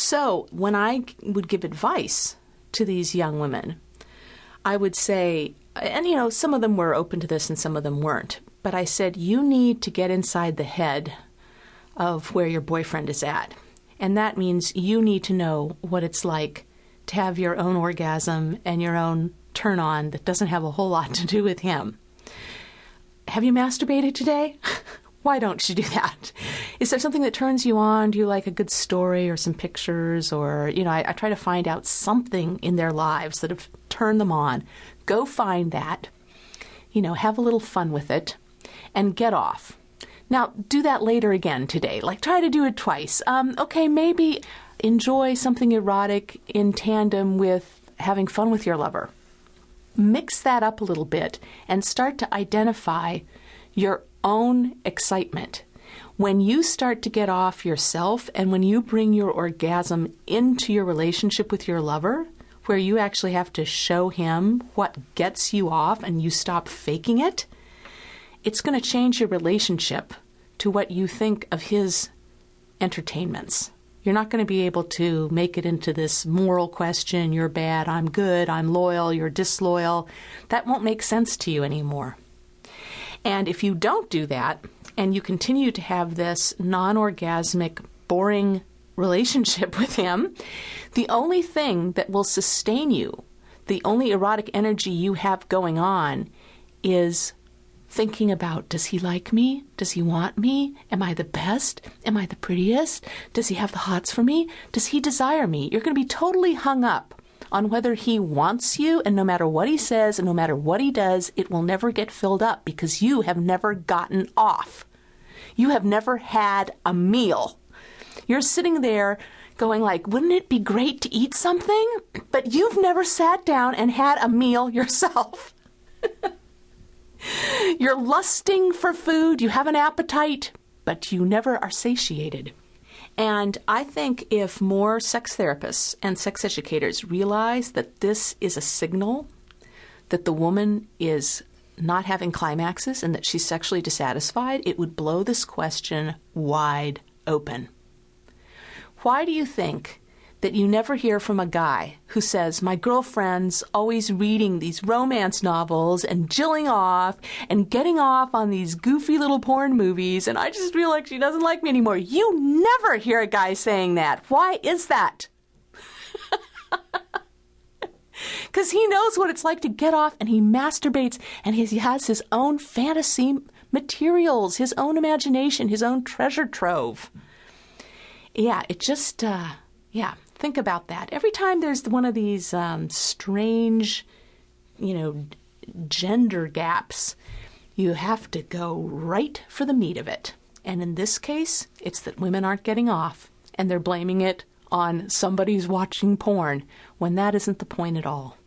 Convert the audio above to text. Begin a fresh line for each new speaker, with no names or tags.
So when I would give advice to these young women, I would say, and you know, some of them were open to this and some of them weren't, but I said, you need to get inside the head of where your boyfriend is at. And that means you need to know what it's like to have your own orgasm and your own turn on that doesn't have a whole lot to do with him. Have you masturbated today? Why don't you do that? Is there something that turns you on? Do you like a good story or some pictures? Or, you know, I, I try to find out something in their lives that have turned them on. Go find that, you know, have a little fun with it, and get off. Now, do that later again today. Like, try to do it twice. Um, okay, maybe enjoy something erotic in tandem with having fun with your lover. Mix that up a little bit and start to identify your own excitement. When you start to get off yourself and when you bring your orgasm into your relationship with your lover, where you actually have to show him what gets you off and you stop faking it, it's going to change your relationship to what you think of his entertainments. You're not going to be able to make it into this moral question you're bad, I'm good, I'm loyal, you're disloyal. That won't make sense to you anymore. And if you don't do that, and you continue to have this non orgasmic, boring relationship with him, the only thing that will sustain you, the only erotic energy you have going on, is thinking about does he like me? Does he want me? Am I the best? Am I the prettiest? Does he have the hots for me? Does he desire me? You're going to be totally hung up on whether he wants you, and no matter what he says and no matter what he does, it will never get filled up because you have never gotten off. You have never had a meal. You're sitting there going like, wouldn't it be great to eat something? But you've never sat down and had a meal yourself. You're lusting for food, you have an appetite, but you never are satiated. And I think if more sex therapists and sex educators realize that this is a signal that the woman is not having climaxes and that she's sexually dissatisfied, it would blow this question wide open. Why do you think that you never hear from a guy who says, My girlfriend's always reading these romance novels and jilling off and getting off on these goofy little porn movies, and I just feel like she doesn't like me anymore. You never hear a guy saying that. Why is that? Because he knows what it's like to get off and he masturbates and he has his own fantasy materials, his own imagination, his own treasure trove. Yeah, it just, uh, yeah, Think about that. Every time there's one of these um, strange, you know, gender gaps, you have to go right for the meat of it. And in this case, it's that women aren't getting off and they're blaming it on somebody's watching porn when that isn't the point at all.